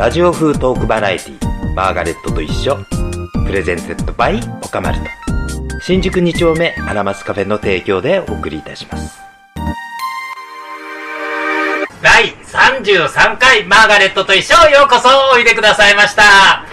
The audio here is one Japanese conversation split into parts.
ラジオ風トークバラエティマーガレットと一緒。プレゼンテッドバイオカマルト。新宿2丁目アラマスカフェの提供でお送りいたします。第33回マーガレットと一緒。ようこそおいでくださいました。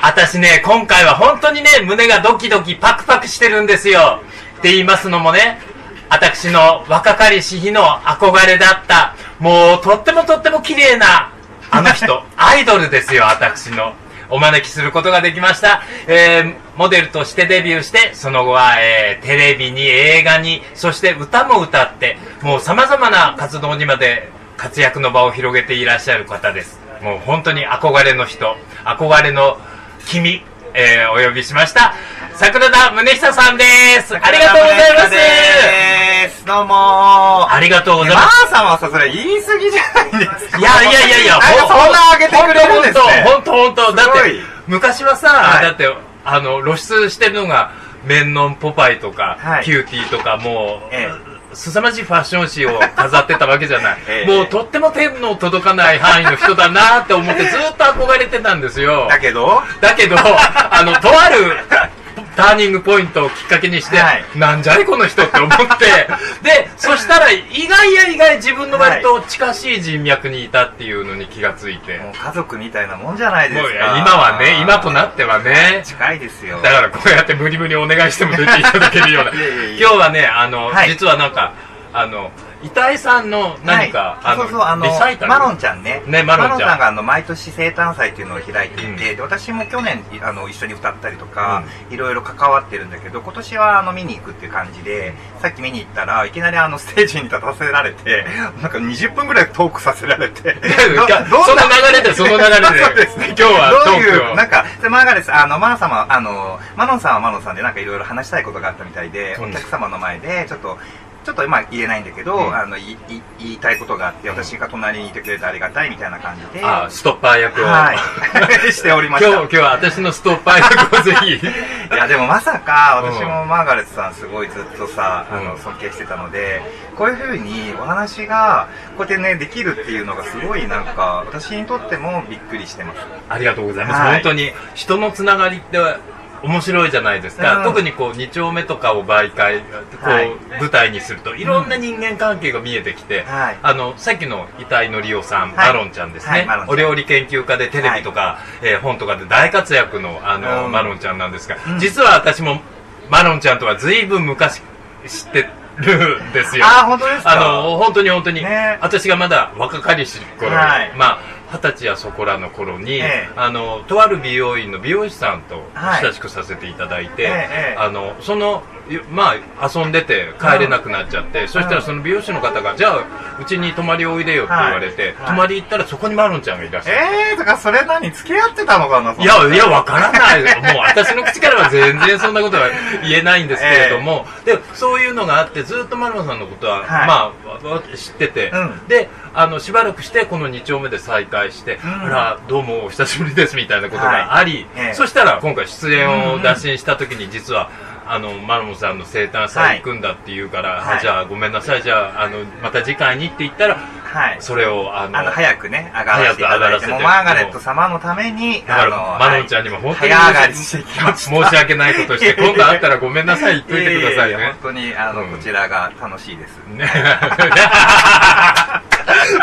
私ね今回は本当にね胸がドキドキパクパクしてるんですよ。って言いますのもね私の若かりし日の憧れだったもうとってもとっても綺麗なあの人アイドルですよ私の。お招きすることができました、えー、モデルとしてデビューしてその後は、えー、テレビに映画にそして歌も歌ってもうさまざまな活動にまで活躍の場を広げていらっしゃる方です。もう本当に憧れの人憧れの君、えー、お呼びしました。桜田宗久さんです。ありがとうございます。どうも。ありがとうございます。まーさんはさそれ言い過ぎじゃないですか。いやいやいやいやそんな上げてくれるんですね。本当本当本当だって昔はさ、はい。だってあの露出してるのがメンノンポパイとか、はい。キューティーとかもう、え凄まじいファッション誌を飾ってたわけじゃない、ええ。もうとっても手の届かない範囲の人だなって思ってずっと憧れてたんですよ。だけど？だけどあのとあるターニングポイントをきっかけにして、はい。なんじゃいこの人って思って。でそしたら意外や意外自分の割と近しい人脈にいたっていうのに気がついて、もう家族みたいなもんじゃないですか。今はね今となってはね。近いですよ。だからこうやって無理無理お願いしても出ていただけるような。いやいやいや。今日はねあの、はい。実はなんかあの板井さんの何か、はい、そうそうあのマロンちゃんね。ねマロンちゃん。があの毎年生誕祭っていうのを開いていて、うん。で私も去年あの一緒に歌ったりとか、いろいろ関わってるんだけど今年はあの見に行くっていう感じでさっき見に行ったらいきなりあのステージに立たせられて なんか20分ぐらいトークさせられていやその流れでその流れで。そうですね今日はどういトークを。うなんかでマーガレスあのマナ様あのマノンさんはマノンさんでなんかいろいろ話したいことがあったみたいで、うんお客様の前でちょっとちょっと今言えないんだけど、うん。あのいい言いたいことがあって私が隣にいてくれてありがたいみたいな感じであストッパー役を、はい。しておりました。今日今日は私のストッパー役をぜひ。いやでもまさかうん。私もマーガレットさんすごいずっとさ、あうん。の尊敬してたのでこういうふうにお話がこうやってねできるっていうのがすごいなんか私にとってもびっくりしてます。ありがとうございます、はい。本当に人のつながりって面白いじゃないですか、うん。特にこう2丁目とかを媒介こう、はい。舞台にするといろんな人間関係が見えてきて、はい。あのさっきの遺体のりおさん、はい。マロンちゃんですね、はいお料理研究家でテレビとか、えー本とかで大活躍のあの、うん。マロンちゃんなんですが、うん。実は私もマロンちゃんとは随分昔知ってるんですよ。あー本当ですか？あの本当に本当に、ね。私がまだ若かりし頃、はい。まあ二十歳やそこらの頃に、ええ。あのとある美容院の美容師さんとはい親しくさせていただいて、えあのそのゆまあ遊んでて帰れなくなっちゃって、そしたらその美容師の方が「じゃあうちに泊まりおいでよ」って言われて、はい。はい泊まり行ったらそこにマロンちゃんがいらっしゃって。えー、とかそれ何？付き合ってたのかないなや、いや、わからない。もう、私の口からは全然そんなことは言えないんですけれども、で、そういうのがあって、ずっとマロンさんのことは、はい。まあ、知ってて、うん。で、あの、しばらくして、この2丁目で再会して、うん。あら、どうもお久しぶりです、みたいなことがあり、はい。ええ。そしたら、今回出演を打診した時に、実は、あの、マロンさんの生誕祭行くんだって言うから、はい。あじゃあごめんなさい、じゃあ、あの、また次回にって言ったら、はい。それを、あの、早くね上がらせていただいてもうマーガレット様のためにだから、あのマロンちゃんにも本当に早上がりしてきました。申し訳ないことして、今度会ったらごめんなさい言っといてくださいね。ややや。本当にあの、うん。こちらが楽しいです。ね。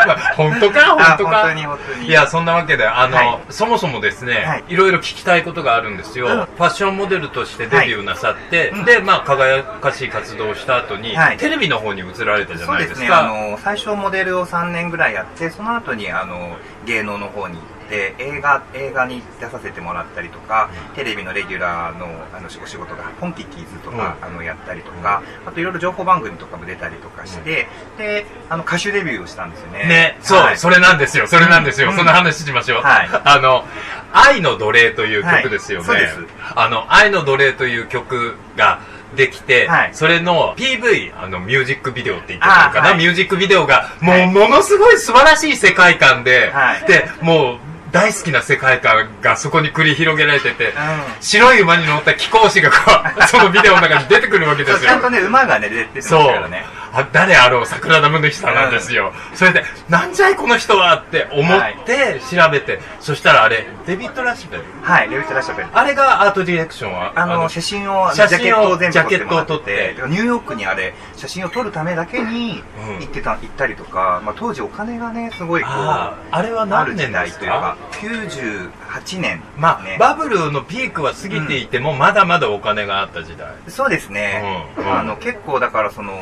まあ本当か？本当か？あ本当に本当に。いやそんなわけであの、はい。そもそもですね、はい。い、ろいろ聞きたいことがあるんですよ、うん。ファッションモデルとしてデビューなさって、はい。うん。でまあ輝かしい活動をした後に、はい。テレビの方に移られたじゃないでか。ねあの最初モデルを3年ぐらいやってその後にあの芸能の方に行って映画映画に出させてもらったりとか、テレビのレギュラーのあのお仕事が「ポンキーズ」とか、あのやったりとか、あといろいろ情報番組とかも出たりとかして、であの歌手デビューをしたんですよね。ね、そう、はい。それなんですよ、それなんですよ、うん。その話しましょう。はい。あの、愛の奴隷という曲ですよね。はい。そうです。あの、愛の奴隷という曲ができて、はい。それの PV、あの、ミュージックビデオって言ってたのかな、あはい。ミュージックビデオが、もう、はい。ものすごい素晴らしい世界観で、はい。で、もう、大好きな世界観がそこに繰り広げられてて、うん。白い馬に乗った貴公子がこう、そのビデオの中に出てくるわけですよ。ちゃん。とね馬がね出てるんですからね。あ誰あろう桜田宗久なんですよ、それでなんじゃいこの人はって思って調べて、そしたらあれデビッド・ラッシュベル。はいレビット・ラッシュベル。あれがアートディレクションはあの写真を写真をジャケットを全部ジャケットを撮って。ニューヨークにあれ写真を撮るためだけにうん。行ってた、行ったりとか、まあ、当時お金がねすごいこうあれはあ何年ですというかか98年まあ、ねバブルのピークは過ぎていても、まだまだお金があった時代。そうですね、うんうん。あの結構だからその、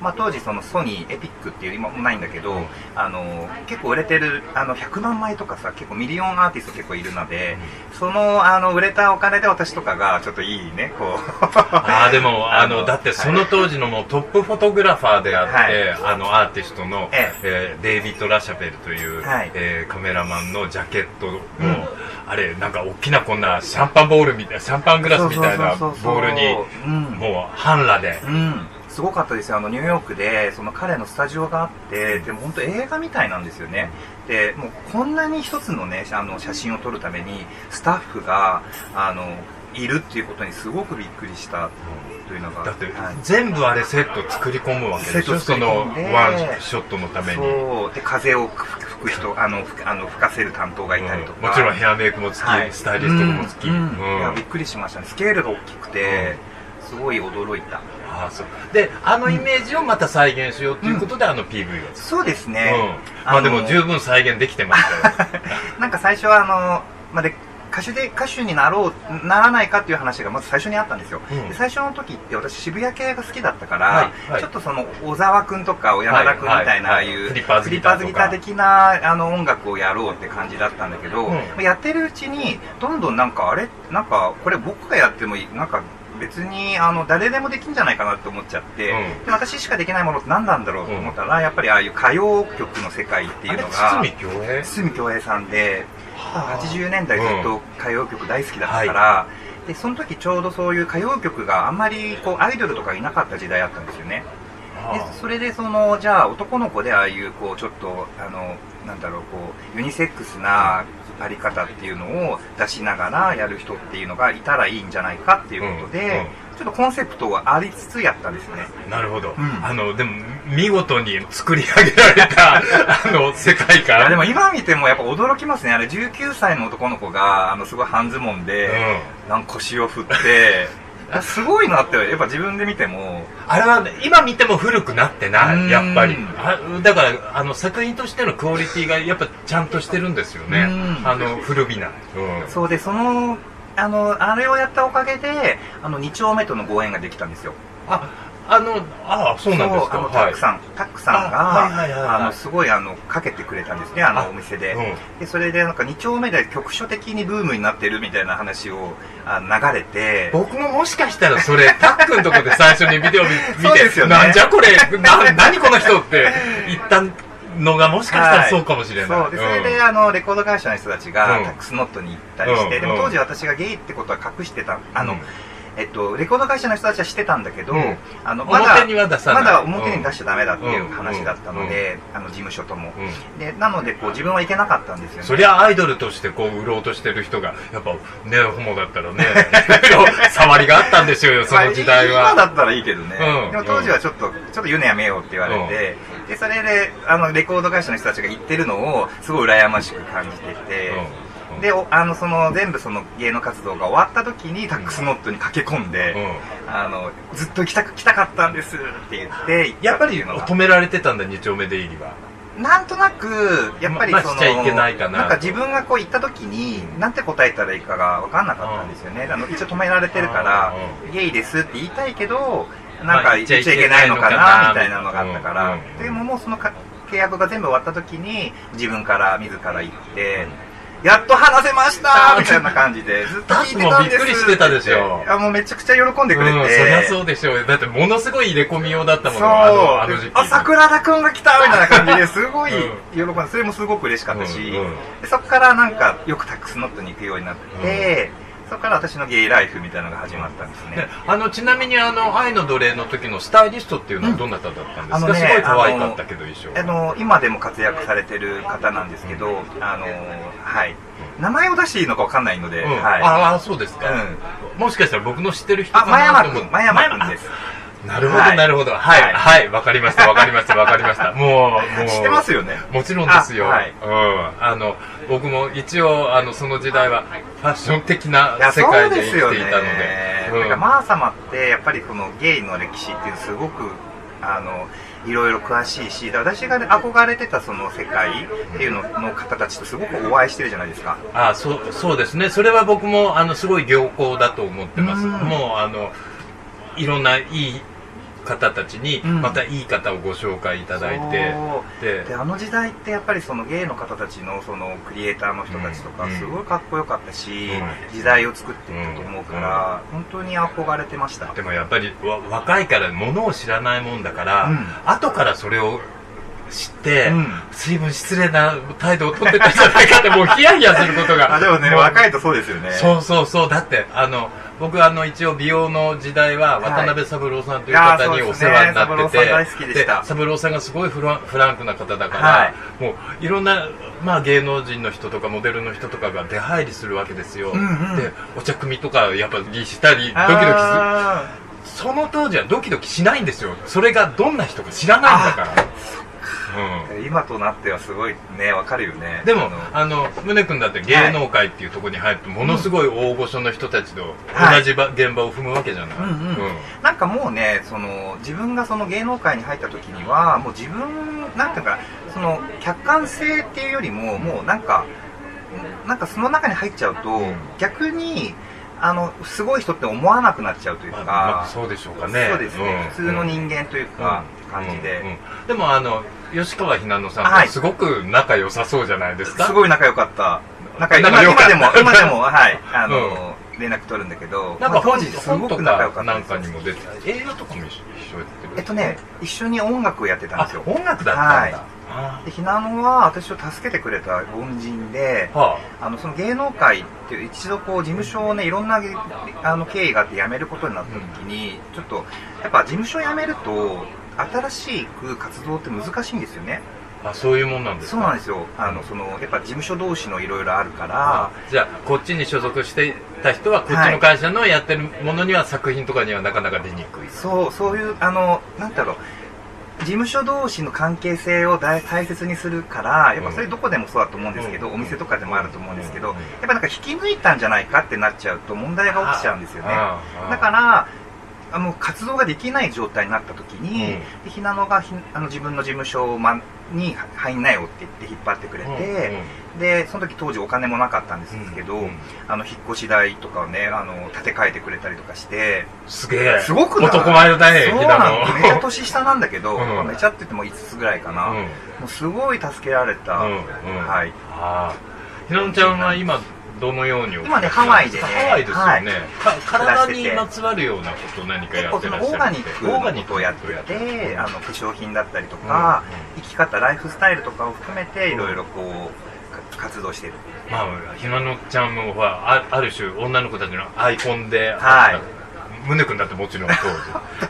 まあ、当時そのソニーエピックっていう今もないんだけど、うんあの結構売れてるあの100万枚とかさ結構ミリオンアーティスト結構いるので、そのあの売れたお金で私とかがちょっといいねこう。ああでもあの だってそのはい当時のもうトップフォトグラファーであって、はい。あのアーティストの、ええ。ーデイビッド・ラシャペルという、はい。えーカメラマンのジャケットの、んあれなんか大きなこんなシャンパンボールみたいなシャンパングラスみたいなボールにうん。もう半裸で、うん、すごかったですよ。あのニューヨークでその彼のスタジオがあってでも本当映画みたいなんですよね。でもうこんなに一つのねあの写真を撮るためにスタッフがあのいるっていうことにすごくびっくりした。というのがだって、はい。全部あれセット作り込むわけでしょ？そのワンショットのために。で風を吹く人あの吹あの吹かせる担当がいたりとか、うん。もちろんヘアメイクもつき、はい。スタイリストもつき、うん。うん。いやびっくりしましたね。スケールが大きくて、すごい驚いたああそうであのイメージをまた再現しようということで、あの PV を。そうですね、うん、まあでも十分再現できてましたよなんか最初はあの、まあ、で歌手で歌手になろうならないかっていう話がまず最初にあったんですよ、うん。で最初の時って私渋谷系が好きだったから、はいはい。ちょっとその小沢君とか山田君みたいな、ああいうフリッパーズギター的なあの音楽をやろうって感じだったんだけど、うんやってるうちにどんどんなんかあれ？なんかこれ僕がやってもいい？なんか別にあの誰でもできんじゃないかなって思っちゃって、うん。で私しかできないものって何なんだろうと思ったら、やっぱりああいう歌謡曲の世界っていうのが堤恭平さんではあ。80年代ずっと歌謡曲大好きだったから、でその時ちょうどそういう歌謡曲があんまりこうアイドルとかいなかった時代あったんですよね。でそれでそのじゃあ男の子でああいうこうちょっとあのなんだろうこうユニセックスなあり方っていうのを出しながらやる人っていうのがいたらいいんじゃないかっていうことで、うんうんちょっとコンセプトはありつつやったんですね。なるほど、ん。あのでも見事に作り上げられた あの世界いや観でも今見てもやっぱ驚きますね。あれ19歳の男の子があのすごい半ズボンで、なんか腰を振ってあすごいなってやっぱ自分で見ても。あれはね今見ても古くなってなうん。いやっぱり。あだからあの作品としてのクオリティがやっぱちゃんとしてるんですよね。うん。あの古びない、うん。そうでそのあのあれをやったおかげであの2丁目とのご縁ができたんですよ。ああのあそうなんですか。あのタックさん、タックさんがすごいあのかけてくれたんですねあのあ。お店で,、うん。でそれでなんか2丁目で局所的にブームになってるみたいな話をあ流れて。僕ももしかしたらそれタックのとこで最初にビデオ見見て なんじゃこれな何この人って言ったのがもしかしたらそうかもしれない、そう。でそれで、あのレコード会社の人たちが、うん。タックスノットに行ったりして、うんでも当時私がゲイってことは隠してたあの、うんえっと、レコード会社の人たちは知ってたんだけど、うん。あのまだ表には出さない。まだ表に出しちゃダメだっていう話だったので、うん。あの事務所とも、うん。でなのでこう自分は行けなかったんですよね。そりゃアイドルとしてこう売ろうとしてる人がやっぱねホモだったらね 触りがあったんでしょうよその時代は、まあ今だったらいいけどね、うん。でも当時はちょっと、ちょっと言うのやめようって言われて、でそれであのレコード会社の人たちが言ってるのをすごい羨ましく感じてて、うんでおあのその全部その芸能活動が終わった時にタックスノットに駆け込んで、うん。あのずっと来た来たかったんですって言ってやっぱり止められてたんだ二丁目出入りは。なんとなくやっぱりその、ないかなんか自分がこう行った時になんて答えたらいいかが分かんなかったんですよね、あの一応止められてるからうゲイですって言いたいけどなんまあか言っちゃいけないのかなみたいなのがあったから、うん。うん。でももうそのか契約が全部終わった時に自分から自ら行って、やっと話せました みたいな感じでずっと聞いてたんです。びっくりしてたでしょ。あもうめちゃくちゃ喜んでくれて、うん、そりゃそうでしょう。よだってものすごい入れ込み用だったもそう。のあのあの時期。あ桜田くんが来たみたいな感じですごいうん喜んでそれもすごく嬉しかったし、うんうん。でそこからなんかよくタックスノットに行くようになって、そこから私のゲイライフみたいなのが始まったんですね。ね あのちなみにあの愛の奴隷の時のスタイリストっていうのはどなただったんですか、あのねすごい可愛かったけど衣装あの今でも活躍されてる方なんですけど、あのはい。名前を出していいのかわかんないので、うん。はい。ああそうですか、うん。もしかしたら僕の知ってる人あ、かなと思って。真山くん。です。なるほど、はいなるほど。はい、はいはい、わかりました、わかりました、わかりました。もう、もう。知ってますよねもちろんですよ。あはいうん。あの、僕も一応、あの、その時代は、ファッション的な世界で生きていたのですよで。ねうんマー様ってやっぱりこのゲイの歴史っていうのすごくあのいろいろ詳しいし私が憧れてたその世界っていうのの方たちとすごくお会いしてるじゃないですかあそうそうですね、それは僕もあのすごい良好だと思ってます、うんもうあのいろんないい方たちに、うん。またいい方をご紹介いただいて、そう。でであの時代ってやっぱりそのゲイの方たちのそのクリエイターの人たちとかうん。すごいかっこよかったし、うん時代を作っていったと思うから、本当に憧れてました。でもやっぱりわ若いからものを知らないもんだから、うん。後からそれを知って、うん。随分失礼な態度をとってたんじゃないかって もうヒヤヒヤすることが。あでもねう若いとそうですよね。そうそうそう。だってあの僕あの一応美容の時代ははい。渡辺三郎さんという方にお世話になってて、そうですね。三郎さんがすごいフランフランクな方だから、はい。もういろんな、まあ、芸能人の人とかモデルの人とかが出入りするわけですよ、うんうん。でお茶組とかやっぱりしたりドキドキする。あその当時はドキドキしないんですよ。それがどんな人か知らないんだから今となってはすごいねわかるよね。でもあの宗君だって芸能界っていうところに入るとものすごい大御所の人たちと同じ場、現場を踏むわけじゃない、うんうん。なんかもうねその自分がその芸能界に入った時にはもう自分なんていうかその客観性っていうよりももうなんかなんかその中に入っちゃうと、うん。逆にあのすごい人って思わなくなっちゃうというか、まあまあそうでしょうかね。そうですね、うん。普通の人間というか、感じで、うんうんでもあの吉川ひなのさんはすごく仲良さそうじゃないですか、すごい仲良かった。仲仲良かった。今今でも今でもはい。あの、連絡取るんだけどなんかまあ当時すごく仲良かかなんったですかにも出て映画とかも一緒やってる？えっとね一緒に音楽をやってたんあですよ。音楽だったんだ、はい。あでひなのは私を助けてくれた恩人でーはあのその芸能界っていう一度こう事務所をねいろんなげあの経緯があって辞めることになった時に、ちょっとやっぱ事務所辞めると新しく活動って難しいんですよね。ああそういうもんなんですか？そうなんですよ。あのそのやっぱ事務所同士のいろいろあるから。あじゃあこっちに所属してた人はこっちの会社のやってるものには作品とかにはなかなか出にくい。そうそういうあのなんだろう。事務所同士の関係性を大大切にするからやっぱそれどこでもそうだと思うんですけど、うん。お店とかでもあると思うんですけど、うん。やっぱなんか引き抜いたんじゃないかってなっちゃうと問題が起きちゃうんですよね。だからあの活動ができない状態になった時に、うん。でひなのがひあの自分の事務所に入んないよって言って引っ張ってくれて、うんうん。でその時当時お金もなかったんですけど、うんあの引っ越し代とかをねあの建て替えてくれたりとかしてすげえ。すごくない？男前だねそうひななの。のめちゃ年下なんだけど、うん。めちゃって言っても5つぐらいかな、うん。もうすごい助けられた、うんうん。はい。ひなのちゃんは今どのように今ねハワイでね。ハワイですよね、はい。か体にまつわるようなこと何かやってらっしゃるのオーガニックのオーガニックことをやっててあの化粧品だったりとか、生き方ライフスタイルとかを含めていろいろこうか活動してる。まあひなのちゃんはあある種女の子たちのアイコンであった、はい宗君だってもちろんそう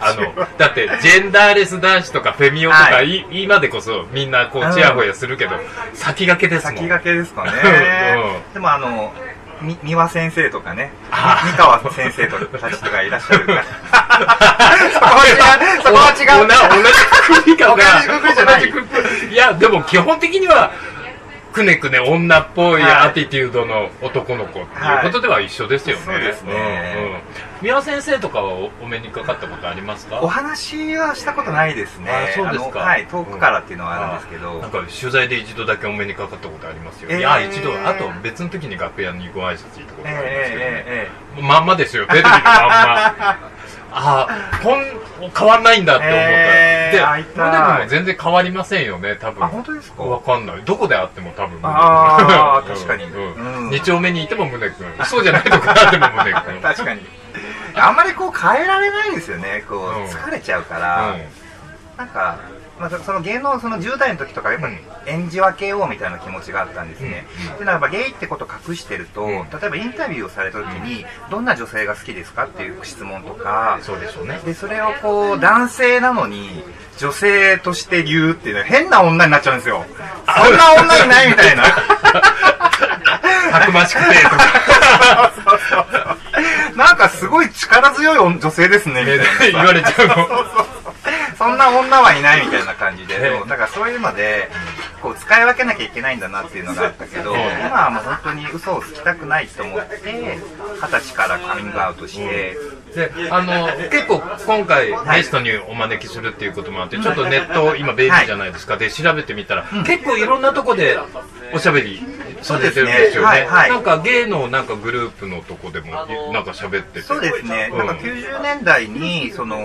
あのだってジェンダーレス男子とかフェミオとか、はい。今でこそみんなこうチヤホヤするけど、先駆けですもん。先駆けですかね。うん。でもあのみ三輪先生とかね。三河先生とかたちとかいらっしゃるから。そこは違う。そこは違う。おな同じくくりかな。同じくくりじゃない。いやでも基本的にはくねくね女っぽいはい。アティテュードの男の子っていうことでは一緒ですよね、そうですね。うん。うん。先生とかはおお目にかかったことありますか？お話はしたことないですね。あそうですか。のはい遠くからっていうのはあるんですけど、なんか取材で一度だけお目にかかったことありますよ、えー。いや一度あと別の時に楽屋にご挨拶行ったことありますけど、ね。えええええまんまですよ。テレビのまんまああこん変わんないんだって思った、えーで会いたい。モデルも全然変わりませんよね多分。あ本当ですか？わかんない。どこで会っても多分。あーうん。確かに。うん。うん。二丁目にいても宗君そうじゃないとこであっても宗君 確かに。あんまりこう変えられないですよね。こう、うん。疲れちゃうから、なんか、まあ、そその芸能その10代の時とかやっぱり演じ分けようみたいな気持ちがあったんですね、うんでなんかゲイってことを隠してると、うん。例えばインタビューをされた時に、どんな女性が好きですかっていう質問とかそうでしょうね。でそれをこう男性なのに女性として言うっていうのは変な女になっちゃうんですよ。そんな女いないみたいな。たくましくてとか。なんかすごい力力強い女性ですねみたいな。さ 言われちゃうの そんな女はいないみたいな感じで、ええ。でもだからそういうので、こう使い分けなきゃいけないんだなっていうのがあったけど、ええ。今はもう本当に嘘をつきたくないと思って、二十歳からカミングアウトして、であの結構今回はいゲストにお招きするっていうこともあってちょっとネット今便利じゃないですか。で調べてみたら結構いろんなとこでおしゃべりされてるんですよね。なんか芸のなんかグループのとこでもなんか喋ってて。そうですね、うんなん。か90年代にその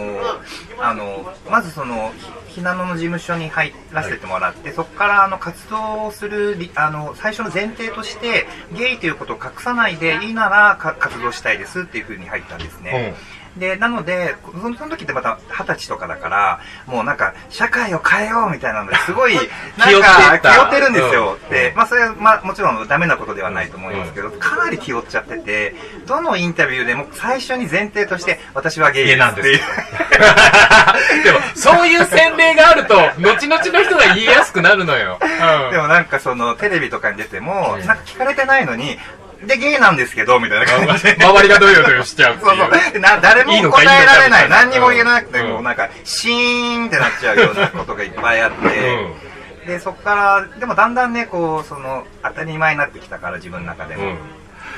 あのまずそのひひなのの事務所に入らせてもらって、そこからあの活動をするりあの最初の前提としてゲイということを隠さないでい。いならか活動したいですっていうふうに入ったんですね。で、なので、その時ってまた二十歳とかだから、もうなんか、社会を変えようみたいなので すごい、なんか、た気負ってるんですよ。うん。で、まあそれは、まあもちろんダメなことではないと思いますけど、かなり気負っちゃってて、どのインタビューでも最初に前提として、私はゲイなんですっていう。でもそういう洗礼があると後々の人が言いやすくなるのよ、うん。でもなんかその、テレビとかに出ても、うん。なんか聞かれてないのに、で、ゲイなんですけど、みたいな感じで。周りがドヨドヨしちゃうそうそう。な誰も答えられない。いい何にも言えなくて、うんもうなんか、シーンってなっちゃうようなことがいっぱいあって、で、そこから、でもだんだんね、こう、その、当たり前になってきたから、自分の中でも。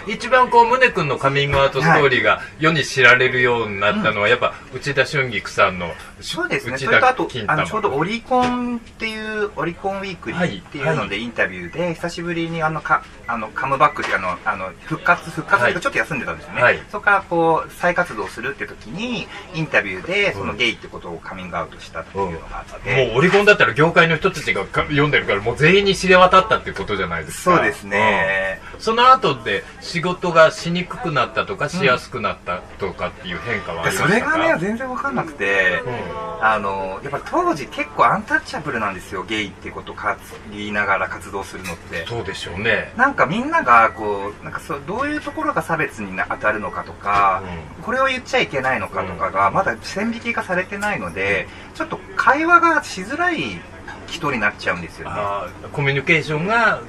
うん一番こう宗君のカミングアウトストーリーが世に知られるようになったのはやっぱ内田春菊さんのそうですね。内それとあと金、あの、玉ちょうどオリコンっていう、オリコンウィークリーっていうのでインタビューで、久しぶりにあの、か、あの、カムバックっていうあの、あの、復活、復活ちょっと休んでたんですよね。はい。そこからこう、再活動するって時に、インタビューで、そのゲイってことをカミングアウトしたっていうのがあって、もうオリコンだったら業界の人たちがか読んでるからもう全員に知れ渡ったってことじゃないですか。そうですね。うんその後で仕事がしにくくなったとかしやすくなったとかっていう変化はありまそしたか？れがね、全然わかんなくて、あの、やっぱ当時結構アンタッチャブルなんですよ、ゲイってことか言いながら活動するのって。そうでしょうね。なんかみんながこうなんかそうどういうところが差別にな当たるのかとか、これを言っちゃいけないのかとかがまだ線引きがされてないのでちょっと会話がしづらい人になっちゃうんですよね。コミュニケーションが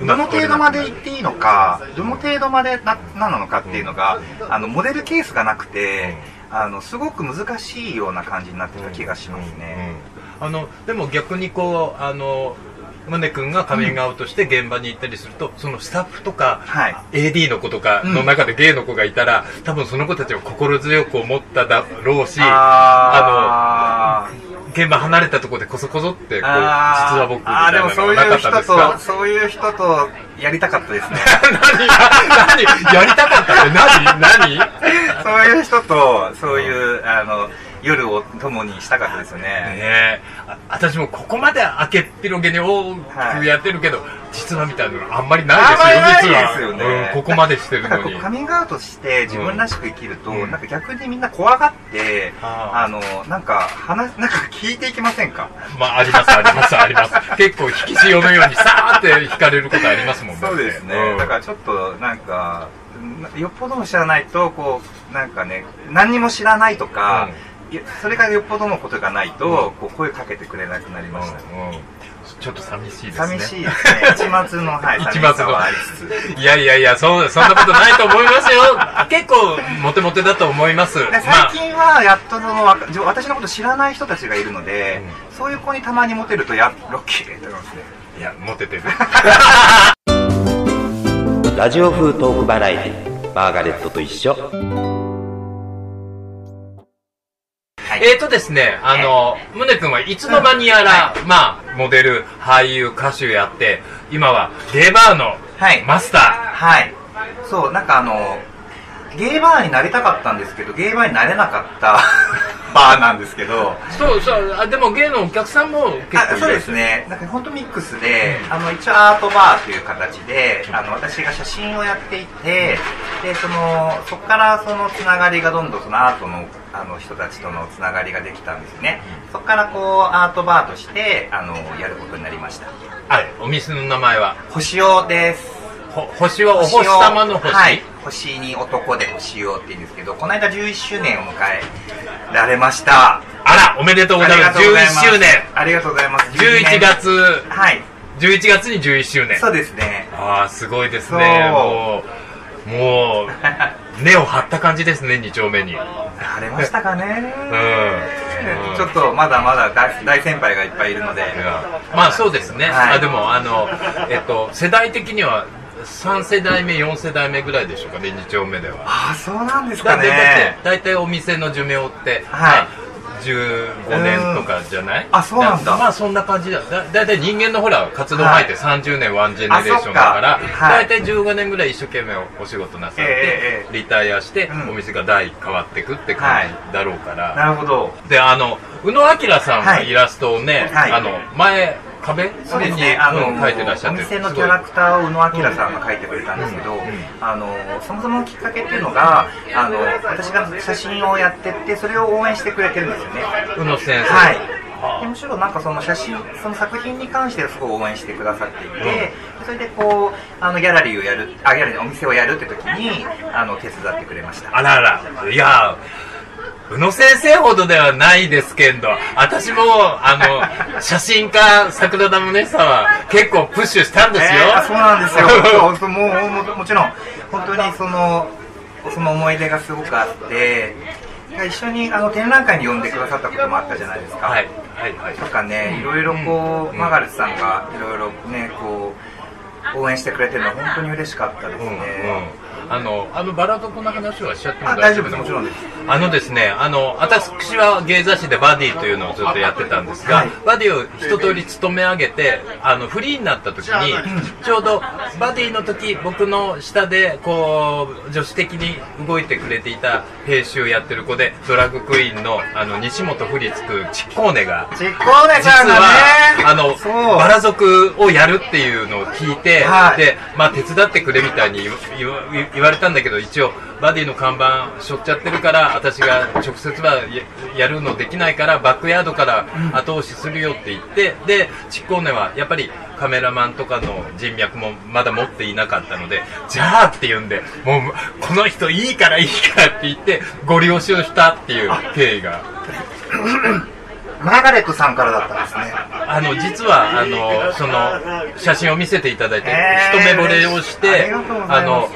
どの程度まで言っていいのかどの程度までな何なのかっていうのが、あのモデルケースがなくて、あのすごく難しいような感じになってた気がしますね、うんあのでも逆にこうあの宗君がカミングアウトして現場に行ったりすると、そのスタッフとか、はい。AD の子とかの中でゲイの子がいたら、多分その子たちは心強く思っただろうしあー現場離れたところでこそこそってこう実は僕みたいなのでもそういう人とそういう人とやりたかったですね。何？何？やりたかったって何？何？そういう人とそういうあの夜を共にしたかったですよね。ね私もここまで明けっ広げに多くやってるけど、実はみたいなのあんまりないですよ実はですよね。うん、ここまでしてるのに。カミングアウトして自分らしく生きると、うん。なんか逆にみんな怖がって、あーあのなんか話 なんか聞いていきませんか？まあありますありますあります。結構引き潮のようにさーって引かれることありますもんそうですね、うん。だからちょっとなんかよっぽども知らないとこうなんかね何にも知らないとか、いやそれがよっぽどのことがないと、こう声かけてくれなくなりました、うん。うんちょっと寂しいですね。寂しいですね。一末の、はい、一末の。さはありつつ。いやいやいやそうそんなことないと思いますよ。結構モテモテだと思います。で最近はやっとその私のこと知らない人たちがいるので、そういう子にたまにモテるとやロッキーって思いますねいやモテてる。ラジオ風トークバラエティマーガレットと一緒はいえーとですね、あの、宗君はいつの間にやら、まあ、モデル、俳優、歌手やって、今はゲイバーのはい。マスタはい。そうなんかあのゲイバーになりたかったんですけどゲイバーになれなかった バーなんですけど。ー。そうそう、あでもゲイのお客さんも結構そうです。ね。なんか本当ミックスで、あの一応アートバーという形であの私が写真をやっていてでそのそこからそのつながりがどんどんそのアートのあの人たちとのつながりができたんですね、そこからこうアートバーとしてあのやることになりました。はい、お店の名前は、星尾です。ほ星はお星を様の星？はい。星に男で星をって言うんですけどこの間11周年を迎えられました。あら、おめでとうございます。います。11周年。ありがとうございます。11月、はい。11月に11周年。そうですね。ああ、すごいですね。もう、もう、根を張った感じですね2丁目に。晴れましたかね。うん。ちょっとまだまだ大大先輩がいっぱいいるので。まあそうですね、はい。あでもあの、えっと、世代的には3世代目4世代目ぐらいでしょうかね2丁目では。ああそうなんですかだってだってね大体お店の寿命って、はい。まあ15年とかじゃない、あそうなんだ。まあそんな感じだ。だだいたい人間のほら活動範囲って30年ワンジェネレーションだから、あそっか。はい。大体15年ぐらい一生懸命お仕事なさって、ええええリタイアして、うん。お店が代変わっていくって感じだろうから、なるほど。であの宇野明さんのイラストをね、はい。あの前壁？そうですにね。あの、うん。描いてらっしゃって。お店のキャラクターを宇野明さんが描いてくれたんですけど、うんあのそもそものきっかけっていうのがあの私が写真をやってってそれを応援してくれてるんですよね。宇野先生。はい。あ。でむしろなんかその写真その作品に関してはすごい応援してくださっていて、それでこうあのギャラリーをやるあギャラリーのお店をやるって時にあの手伝ってくれましたあらあらいや宇野先生ほどではないですけど私もあの 写真家桜田宗久は結構プッシュしたんですよ、えーそうなんですよ。そうもうもうもちろん本当にそのその思い出がすごくあって一緒にあの展覧会に呼んでくださったこともあったじゃないですか、はいはいはい。とかねいろいろこう、うんマガレットさんがいろいろねこう応援してくれてるのは本当に嬉しかったですうんうん。ね、あのあのバラ族の話はしちゃってもあ大丈夫です。もちろんです。あのですねあの私は芸雑誌でバディというのをずっとやってたんですが、はい。バディを一通り勤め上げてあのフリーになった時に、ちょうどバディの時僕の下でこう女子的に動いてくれていた編集やってる子でドラッグクイーンのあの西本振りつくちっこーねがちっこねちゃんがね。実はあのバラ族をやるっていうのを聞いて、はい。でまあ、手伝ってくれみたいに言わ言われたんだけど一応バディの看板しょっちゃってるから私が直接はややるのできないからバックヤードから後押しするよって言ってでチッコーネはやっぱりカメラマンとかの人脈もまだ持っていなかったのでじゃあって言うんでもうこの人いいからいいからって言ってご利用しをしたっていう経緯が。マーガレットさんからだったんですね。あの実はあのその写真を見せていただいて、えー一目惚れをしあてあのす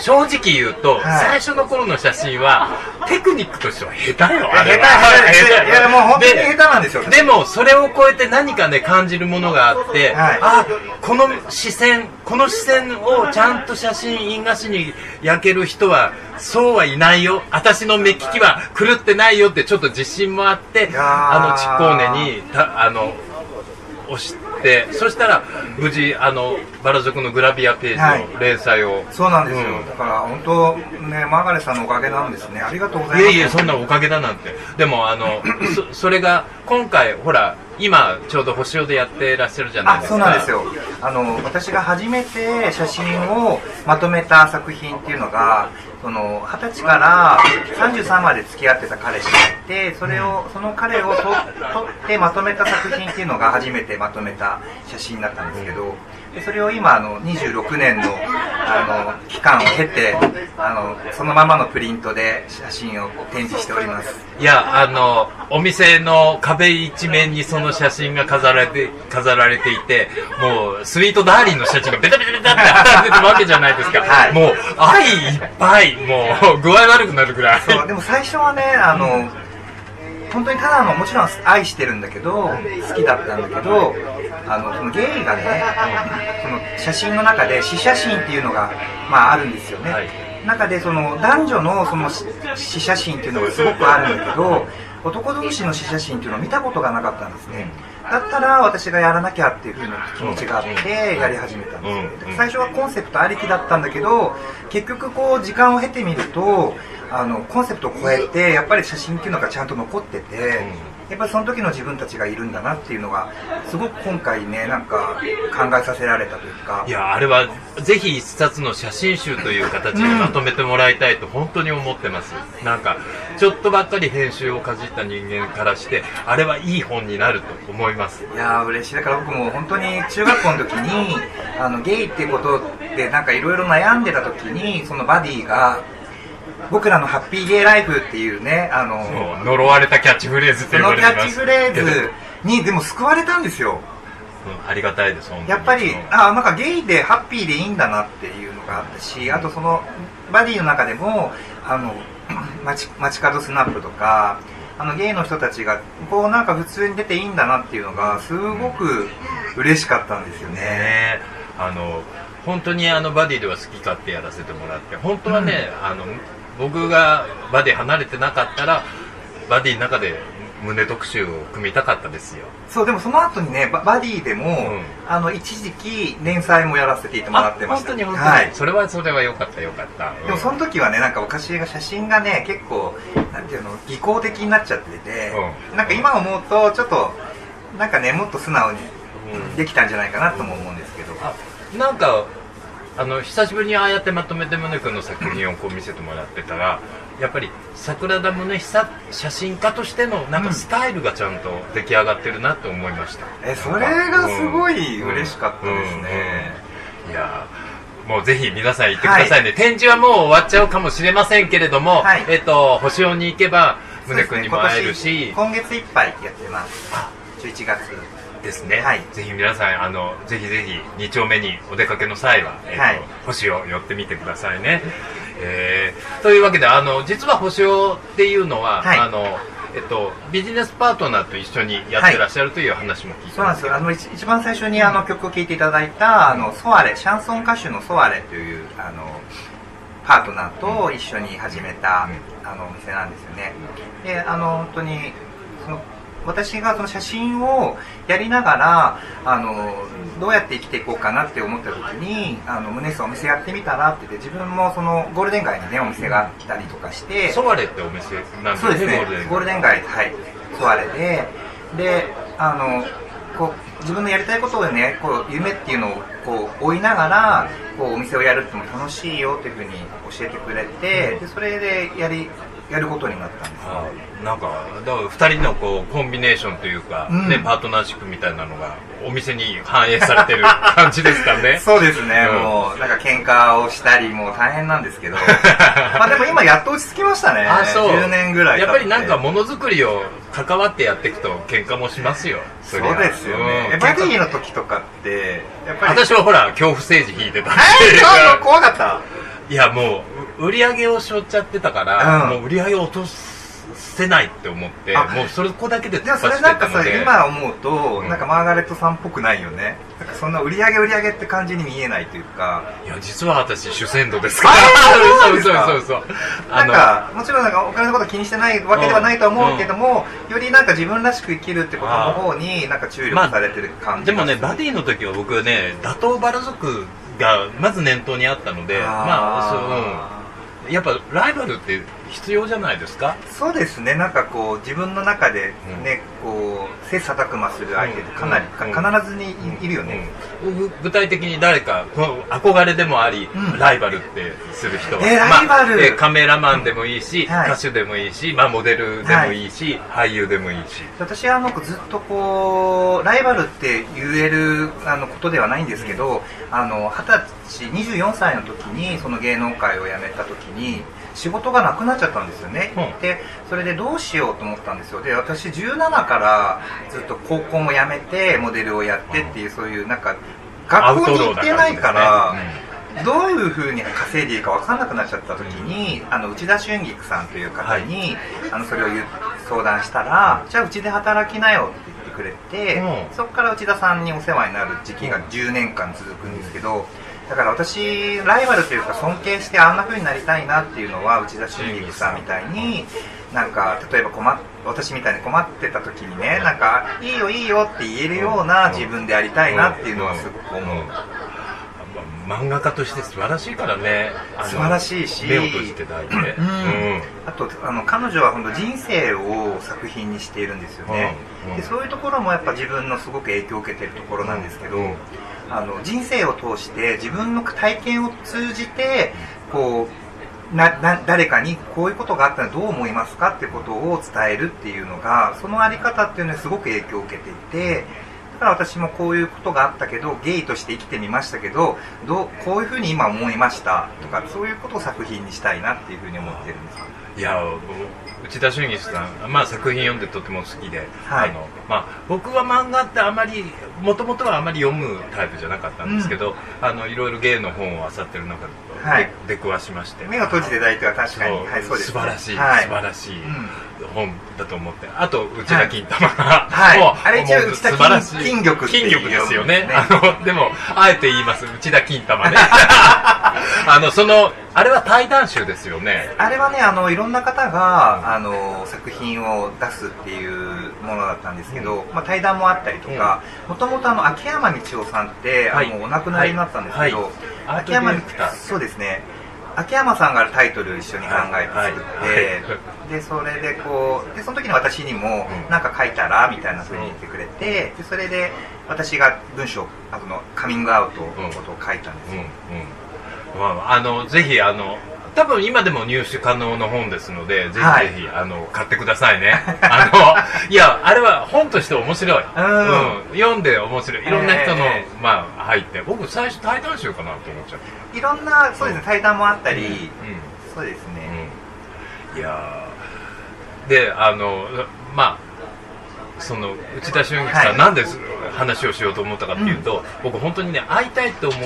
正直言うと、はい。最初の頃の写真はテクニックとしては下手よあ下手れは。下手いやもう本当に下手なんですよでもそれを超えて何かね感じるものがあって、はい。あこの視線この視線をちゃんと写真印画紙に焼ける人はそうはいないよ。私の目利きは狂ってないよってちょっと自信もあってあのチッコーネにたあの押してそしたら無事あのバラ族のグラビアページの連載を、そうなんですよ、うん。だから本当ねマーガレさんのおかげなんですね。ありがとうございます。いえいえそんなおかげだなんて。でもあの そそれが今回ほら今ちょうど星尾でやってらっしゃるじゃないあですか。そうなんですよ。あの私が初めて写真をまとめた作品っていうのがその20歳から33まで付き合ってた彼氏がいてそれをその彼をと撮ってまとめた作品っていうのが初めてまとめた写真だったんですけどでそれを今あの26年のあの期間を経てあのそのままのプリントで写真を展示しております。いやあのお店の壁一面にその写真が飾られて飾られていてもうスイートダーリンの写真がベタベタベタって貼られてるわけじゃないですか、はい。もう愛いっぱいもう具合悪くなるぐらい。そうでも最初はねあの、本当にただのもちろん愛してるんだけど好きだったんだけどあのそのゲイがねその写真の中で死写真っていうのが、まあ、あるんですよね、はい。中でその男女のその死死写真っていうのがすごくあるんだけど男同士の死写真っていうのを見たことがなかったんですね。だったら私がやらなきゃっていうふうな気持ちがあってやり始めたんですよ、うん。最初はコンセプトありきだったんだけど結局こう時間を経てみるとあのコンセプトを超えてやっぱり写真っていうのがちゃんと残ってて、やっぱりその時の自分たちがいるんだなっていうのがすごく今回ねなんか考えさせられたというか。いやあれはぜひ一冊の写真集という形でまとめてもらいたいと本当に思ってます、なんかちょっとばっかり編集をかじった人間からしてあれはいい本になると思います。いやー嬉しい。だから僕も本当に中学校の時にあのゲイってことでなんかいろいろ悩んでた時にそのバディが僕らのハッピーゲイライフっていうねあの呪われたキャッチフレーズって言わそのキれてます。ャッチフレーズにでも救われたんですよ。うんありがたいですやっぱりあなんかゲイでハッピーでいいんだなっていうのがあったしあとそのバディの中でもあの 街街角スナップとかあのゲイの人たちがこうなんか普通に出ていいんだなっていうのがすごく嬉しかったんですよね。ねあの本当にあのバディでは好き勝手やらせてもらって本当はね、あの僕がバディ離れてなかったらバディの中で胸特集を組みたかったですよ。そうでもその後にねババディでも、ん。あの一時期連載もやらせていてもらってま本した。当に本当に、はい。それはそれは良かった良かった、でもその時はねなんかおかしいが写真がね結構なんていうの技巧的になっちゃってて、うん。なんか今思うとちょっとなんかねもっと素直にうん。できたんじゃないかなとも思うんですけど、あなんかあの久しぶりにああやってまとめて宗君の作品をこう見せてもらってたらやっぱり桜田宗久写真家としてのなんかスタイルがちゃんと出来上がってるなと思いました、えそれがすごい嬉しかったですね、いやーもうぜひ皆さん行ってくださいね、展示はもう終わっちゃうかもしれませんけれども、はい。えっと星尾に行けば宗君にも会えるし、今年今月いっぱいやってます。11月ですね、はい。ぜひ皆さんあのぜひぜひ2丁目にお出かけの際は、えーとはい。星を寄ってみてくださいね、えーというわけであの実は星をっていうのは、はい。あのえっと、ビジネスパートナーと一緒にやってらっしゃるという話も聞いてそうなんですよ。あの一一番最初にあの曲を聴いていただいたあのソアレシャンソン歌手のソアレというあのパートナーと一緒に始めた、あのお店なんですよね。であの本当にその私がその写真をやりながらあのどうやって生きていこうかなって思った時にあの胸さんお店やってみたらって言って自分もそのゴールデン街にねお店があったりとかしてソワレってお店なんですそうですね。ゴールデンゴールデン街はい。ソワレで。であのこう自分のやりたいことをねこう夢っていうのをこう追いながらこうお店をやるっても楽しいよっていうふうに教えてくれてでそれでやりやることになったんですあなんかだから2人のこうコンビネーションというか、うん。ね、パートナーシップみたいなのがお店に反映されてる 感じですかね。そうですね、うん。もうなんか喧嘩をしたりもう大変なんですけど。まあでも今やっと落ち着きましたね。あそう。10年ぐらい経やってぱりなんかものづくりを関わってやっていくと喧嘩もしますよ。そうですよね、うん。えバディの時とかってやっぱり私はほら恐怖政治引いてたしえー、怖かったいやもうう売り上げをしょっちゃってたから、うん。もう売り上げを落とせないって思ってあもうそれこだけで突っ走ってれなんかさたので今思うと、うん。なんかマーガレットさんっぽくないよね。なんかそんな売り上げ売り上げって感じに見えないというか。いや実は私主戦度ですから。そうそうそうそう。なんか。もちろんなんかお金のこと気にしてないわけではないとは思うけども、よりなんか自分らしく生きるってことの方になんか注力されてる感じでもねバディの時は僕ね打倒バラ族がまず念頭にあったのでまあそう、うん。やっぱライバルって必要じゃないですか？そうですね。なんかこう自分の中でね、こう切磋琢磨する相手ってかなり、必ずにいいるよね、具体的に誰か憧れでもあり、うん。ライバルってする人は、えーライバル。カメラマンでもいいし、はい。歌手でもいいし、まあ、モデルでもいいし、俳優でもいいし。私はなんかずっとこうライバルって言えるあのことではないんですけどあの二十歳24歳の時にその芸能界を辞めた時に仕事がなくなっちゃったんですよね、うん。でそれでどうしようと思ったんですよ。で私17からずっと高校も辞めてモデルをやってっていうそういうなんか学校に行ってないからどういうふうに稼いでいいか分かんなくなっちゃった時に、あの内田春菊さんという方に、あのそれを相談したら、じゃあうちで働きなよって言ってくれて、うん。そこから内田さんにお世話になる時期が10年間続くんですけど、だから私ライバルというか尊敬してあんな風になりたいなっていうのは内田春菊さんみたいになんか例えば困っ私みたいに困ってた時にねなんかいいよいいよって言えるような自分でありたいなっていうのはすごく思う。ま漫画家として素晴らしいからね素晴らしいし目を閉じて抱いて、うん。あとあの彼女は本当人生を作品にしているん。ですよね、うん。うん。でそういうところもやっぱ自分のすごく影響を受けているところなん。ですけど、うんあの人生を通して自分の体験を通じてこうなな誰かにこういうことがあったらどう思いますか？っていうことを伝えるっていうのがそのあり方っていうのにすごく影響を受けていてだから私もこういうことがあったけどゲイとして生きてみましたけどどうこういうふうに今思いましたとかそういうことを作品にしたいなっていうふうに思ってるんですいや内田俊樹さん、まあ、作品読んでとても好きで、はい。あのまあ、僕は漫画ってあまりもともとはあまり読むタイプじゃなかったんですけど、あのいろいろ芸の本を漁ってる中で、はい。出くわしまして。目を閉じて抱いては確かにはいそうです素晴らしい、はい。素晴らしいうん。本だと思って。あと内田金玉が、はい。もうあれ一応内田金金玉金玉ですよね。ね。あのでもあえて言います。内田金玉ね。あのそのあれは対談集ですよね。あれはねあのいろんな方があの作品を出すっていうものだったんですけど、まあ、対談もあったりとかもともと秋山道夫さんって、はい。あのお亡くなりになったんですけど、はい。はい。秋山そうですね。秋山さんがタイトル一緒に考えて作って、でそれでこうでその時に私にもうん。何か書いたらみたいなふうに言ってくれてでそれで私が文章あのカミングアウトのことを書いたんですうん。よ、うんまあ、あのぜひあの多分今でも入手可能の本ですのでぜひぜひ、はい。あの買ってくださいね。あのいやあれは本として面白い、うん。読んで面白い。いろんな人の、えまあ入って。僕最初対談集かなと思っちゃって。いろんなそうですね対談もあったり、うんそうですね、うん。いやー。であのまあその内田俊樹さん、はい。なんで話をしようと思ったかっていうと、僕本当にね会いたいと思う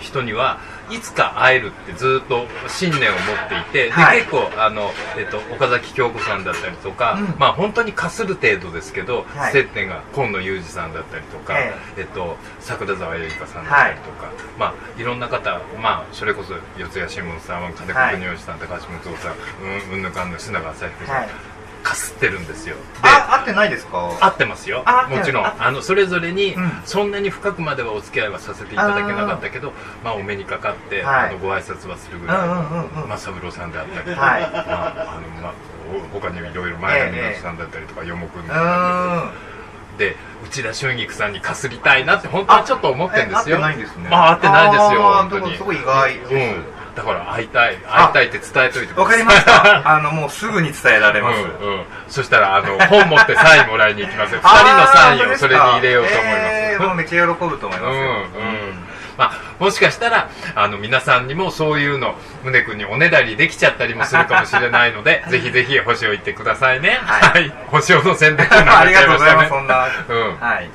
人にはいつか会えるってずっと信念を持っていて、はい。で結構あの、えっと、岡崎京子さんだったりとか、うん。まあ本当にかする程度ですけど、はい。接点が今野裕二さんだったりとか、ええ。っと、桜沢恵里香さんだったりとか、い。まあ、いろんな方、まあ、それこそ四谷新聞さん金子国義さん、高橋睦夫さんうんうんぬかんぬ品川さ彦さん、はいかすってるんですよ。であ合ってないですか？合ってますよ。もちろん。ああのそれぞれにうん。そんなに深くまではお付き合いはさせていただけなかったけどまあ、お目にかかって、はい。あのご挨拶はするぐらい、うんうんうんうん。まあ、三郎さんであったり、はい。まああのまあ、お他にもいろいろ前田美乃さんだったりとか、よもくんうだったりで内田春菊さんにかすりたいなって本当はちょっと思ってるんですよ。え合ってないんですね。まあ合ってないですよ本当に。すごい意外うんだから会いたい会いたいって伝えといてわかりました。あのもうすぐに伝えられます、うんうん、そしたらあの本持ってサインもらいに行きますよ。2人のサインをそれに入れようと思います、えーもうめっちゃ喜ぶと思いますよ、うんうん。まあ、もしかしたらあの皆さんにもそういうの宗君におねだりできちゃったりもするかもしれないので ぜひぜひ星を言ってくださいね。ははい。い、星をの宣伝になありがとうございます、そんな。な、うん。はい。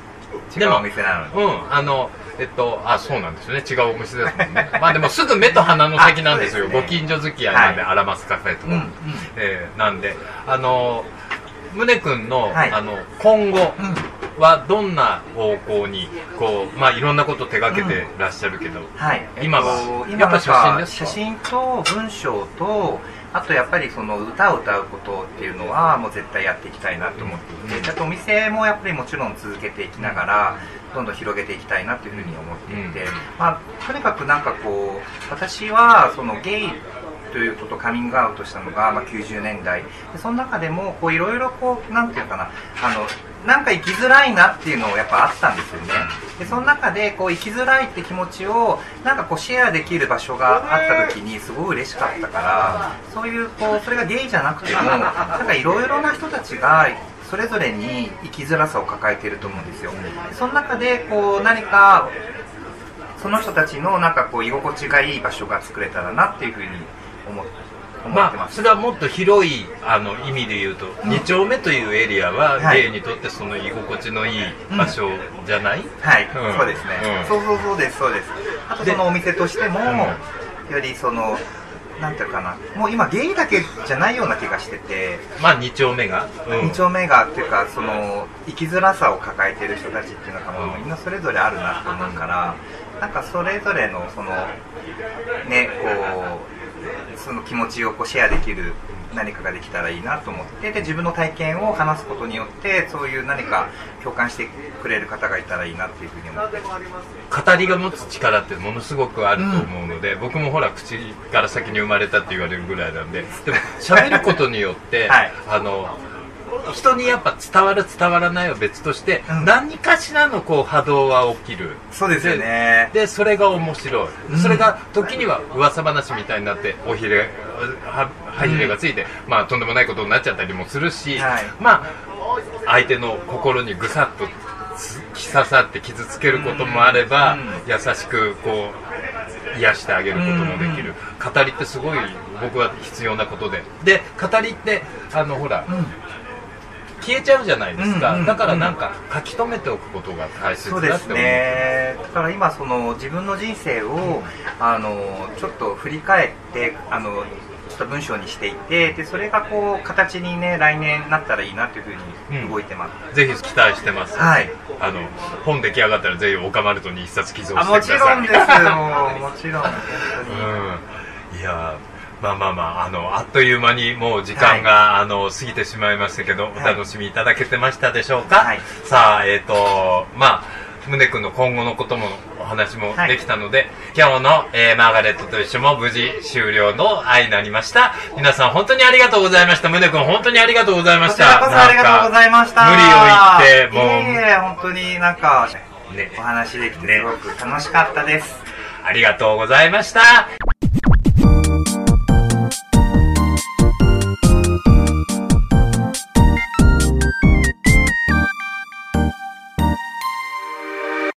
違うお店なのでうんあのえっと、あそうなんですよね。違うお店ですもんね。まあでもすぐ目と鼻の先なんですよ。すね。ご近所付き合いなんで、はい。アラマスカフェとか、うんうん。えーなんで。あの宗君の,、はい。あの今後うんはどんな方向にこう、まあ、いろんなこと手がけてらっしゃるけど、はい、今はえっとやっぱ写真ですか？写真と文章とあとやっぱりその歌を歌うことっていうのはもう絶対やっていきたいなと思っていて、あとお店もやっぱりもちろん続けていきながらどんどん広げていきたいなというふうに思っていて、うん。まあ、とにかくなんかこう私はそのゲイということをカミングアウトしたのが、まあ、90年代。でその中でもこういろいろこうなんていうかなあのなんか生きづらいなっていうのをやっぱあったんですよね。でその中でこう生きづらいって気持ちをなんかこうシェアできる場所があった時にすごい嬉しかったからそういうこうそれがゲイじゃなくてもなんかいろいろな人たちがそれぞれに生きづらさを抱えていると思うんですよ。その中でこう何かその人たちのなんかこう居心地がいい場所が作れたらなっていうふうに思ってまあ、それはもっと広いあの意味で言うと、2丁目というエリアは、はい。ゲイにとってその居心地のいい場所じゃない、はい、うん。そうですね、うん。そうそうそうですそうです。あとでそのお店としても、よりそのなんていうかなもう今ゲイだけじゃないような気がしてて、まあ2丁目が、うん。二丁目がっていうかその生きづらさを抱えている人たちっていうのがもううん。みんなそれぞれあるなと思うからなんかそれぞれのそのねこうその気持ちをこうシェアできる何かができたらいいなと思ってで自分の体験を話すことによってそういう何か共感してくれる方がいたらいいなっていうふうに思って。語りが持つ力ってものすごくあると思うので、僕もほら口から先に生まれたって言われるぐらいなんで。でも 喋ることによって、はい。あの人にやっぱ伝わる伝わらないは別として、うん。何かしらのこう波動は起きる。そうですよね。でそれが面白い、うん。それが時には噂話みたいになっておひれは歯ひれがついて、まあとんでもないことになっちゃったりもするし、はい。まあ相手の心にぐさっとつき刺さって傷つけることもあれば、うん。優しくこう癒してあげることもできる、語りってすごい僕は必要なことで。で語りってあのほら、消えちゃうじゃないですか、うんうんだからなんか書き留めておくことが大切だって思う。ね。だから今その自分の人生を、あのちょっと振り返ってあのちょっと文章にしていてでそれがこう形にね来年なったらいいなというふうに動いてます、ぜひ期待してます、はい。あの本出来上がったらぜひオカマルトに一冊寄贈あしてください。もちろんですよ。もちろん。本当に、うん、いやまあまあまああのあっという間にもう時間が、あの過ぎてしまいましたけど、お楽しみいただけてましたでしょうか、はい。さあえっ、とまあ宗君の今後のこともお話もできたので、今日の、えーマーガレットと一緒も無事終了の愛になりました。皆さん本当にありがとうございました。宗君本当にありがとうございました。こちらこそありがとうございました。無理を言ってもう。いえいえ本当になんかね。お話できてすごく楽しかったです、ありがとうございました